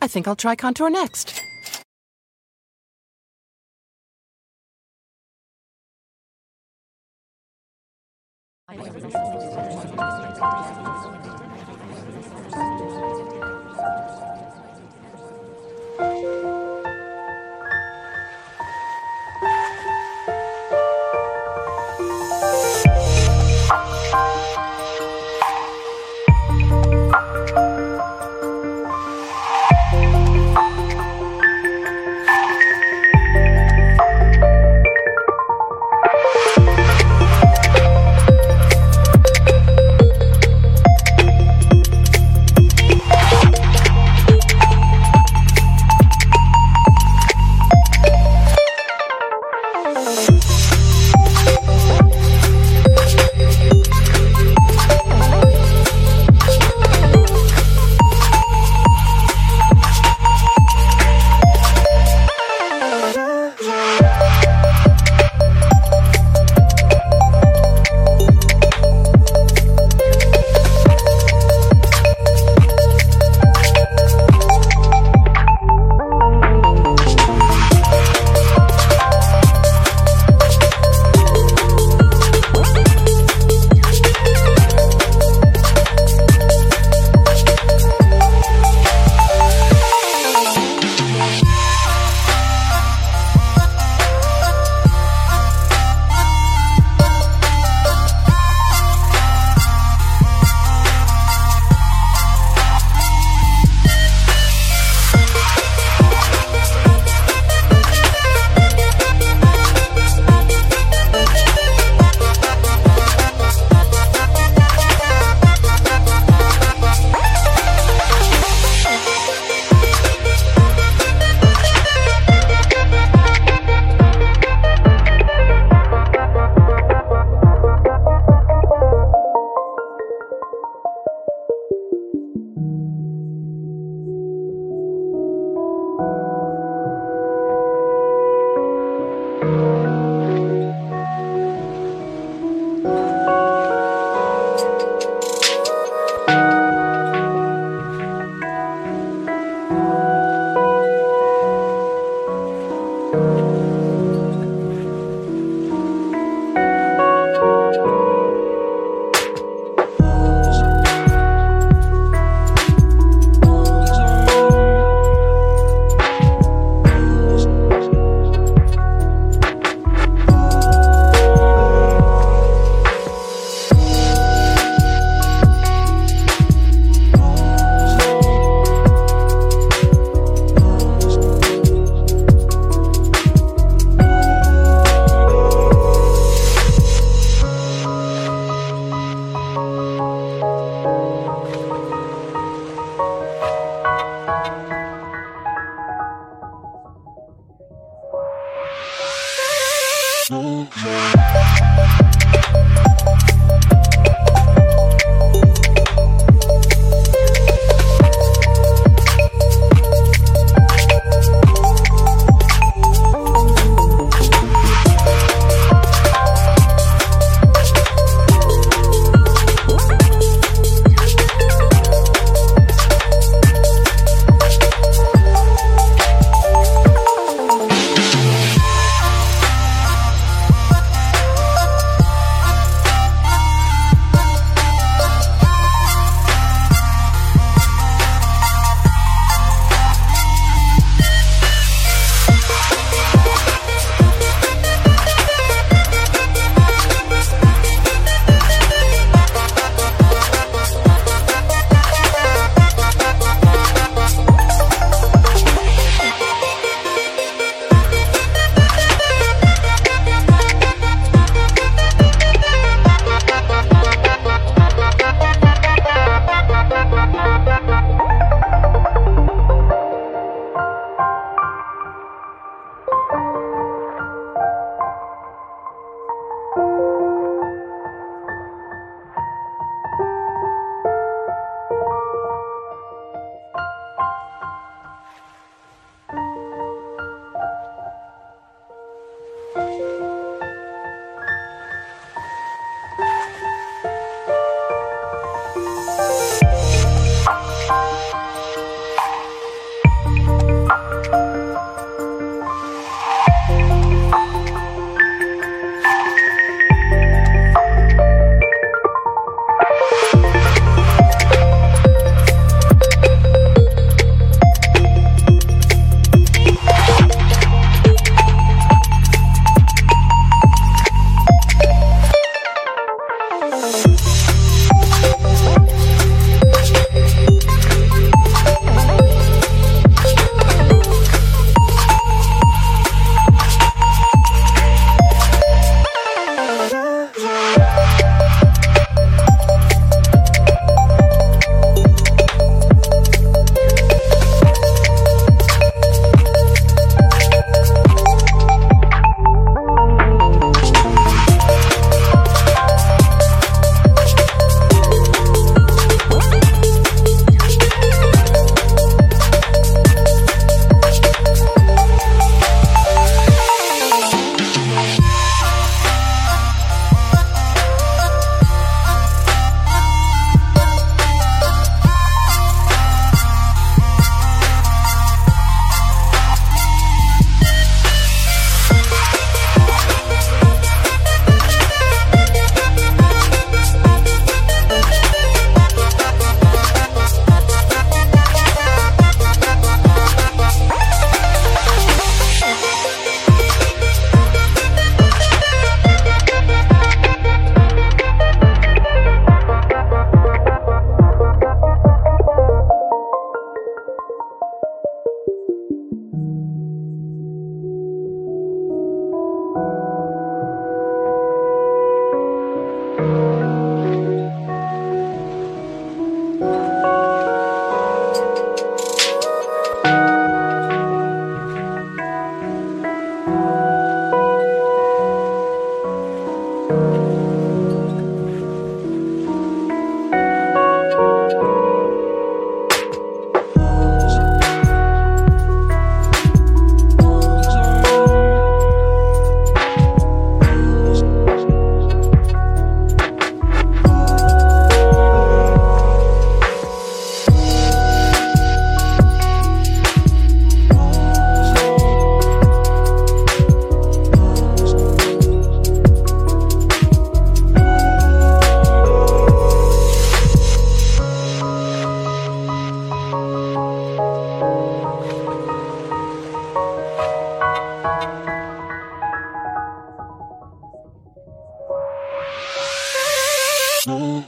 I think I'll try Contour next. Slow Slow.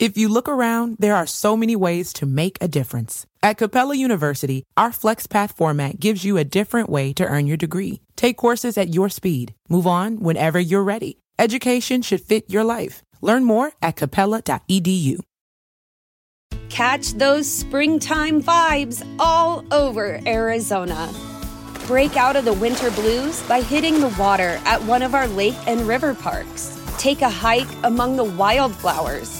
If you look around, there are so many ways to make a difference. At Capella University, our FlexPath format gives you a different way to earn your degree. Take courses at your speed. Move on whenever you're ready. Education should fit your life. Learn more at capella.edu. Catch those springtime vibes all over Arizona. Break out of the winter blues by hitting the water at one of our lake and river parks Take a hike among the wildflowers.